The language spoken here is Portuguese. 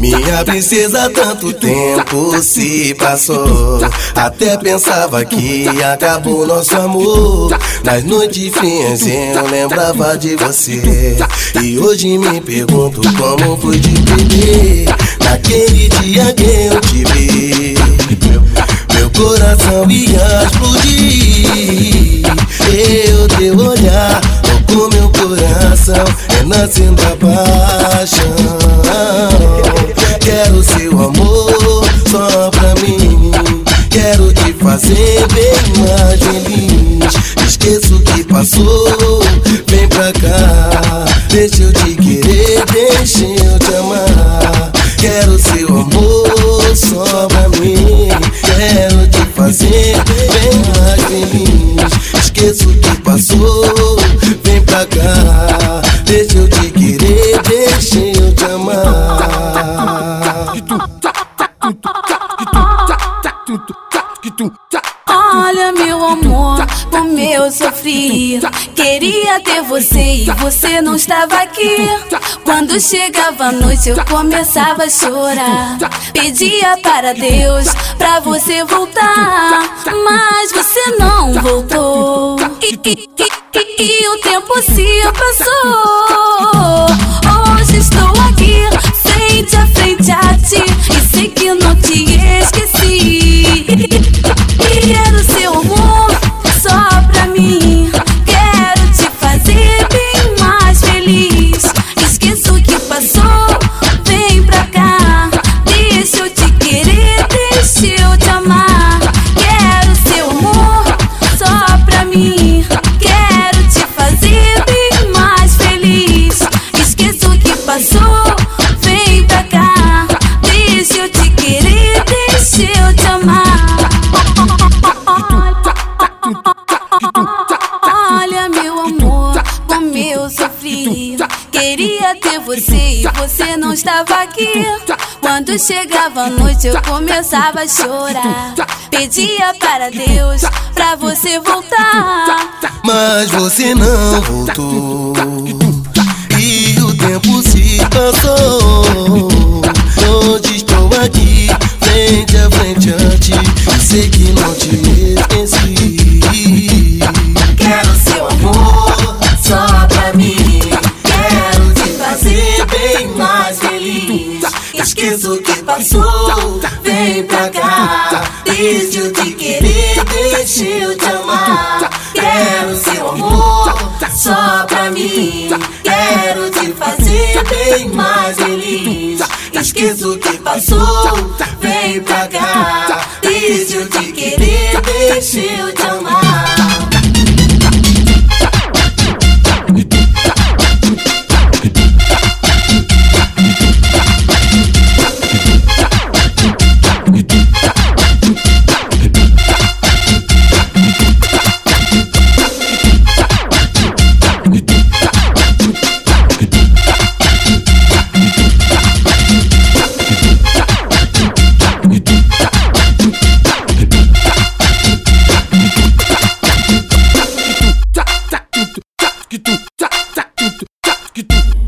Minha princesa, tanto tempo se passou. Até pensava que acabou nosso amor. Nas noites frias eu lembrava de você. E hoje me pergunto como foi de perder. Naquele dia que eu te vi, meu coração ia explodir. Coração, renascendo a paixão. Quero seu amor só pra mim. Quero te fazer bem mais feliz. Esqueço o que passou, vem pra cá. Deixa eu te querer, deixa eu te amar. Quero seu amor só pra mim. Quero te fazer bem Olha meu amor, como eu sofri Queria ter você e você não estava aqui. Quando chegava a noite eu começava a chorar. Pedia para Deus pra você voltar Mas você não voltou. E, e, e, e o tempo se passou Queria ter você e você não estava aqui Quando chegava a noite eu começava a chorar Pedia para Deus pra você voltar Mas você não voltou. E o tempo se passou. Hoje estou aqui, frente a frente a ti. Sei que não te esqueci. Esqueça o que passou, vem pra cá. Deixa eu te querer, deixa eu te amar. Quero seu amor só pra mim. Quero te fazer bem mais feliz. Esqueça o que passou, vem pra cá. Deixa eu te querer, deixa eu te amar tu, ta, ta, tu, ta, tu,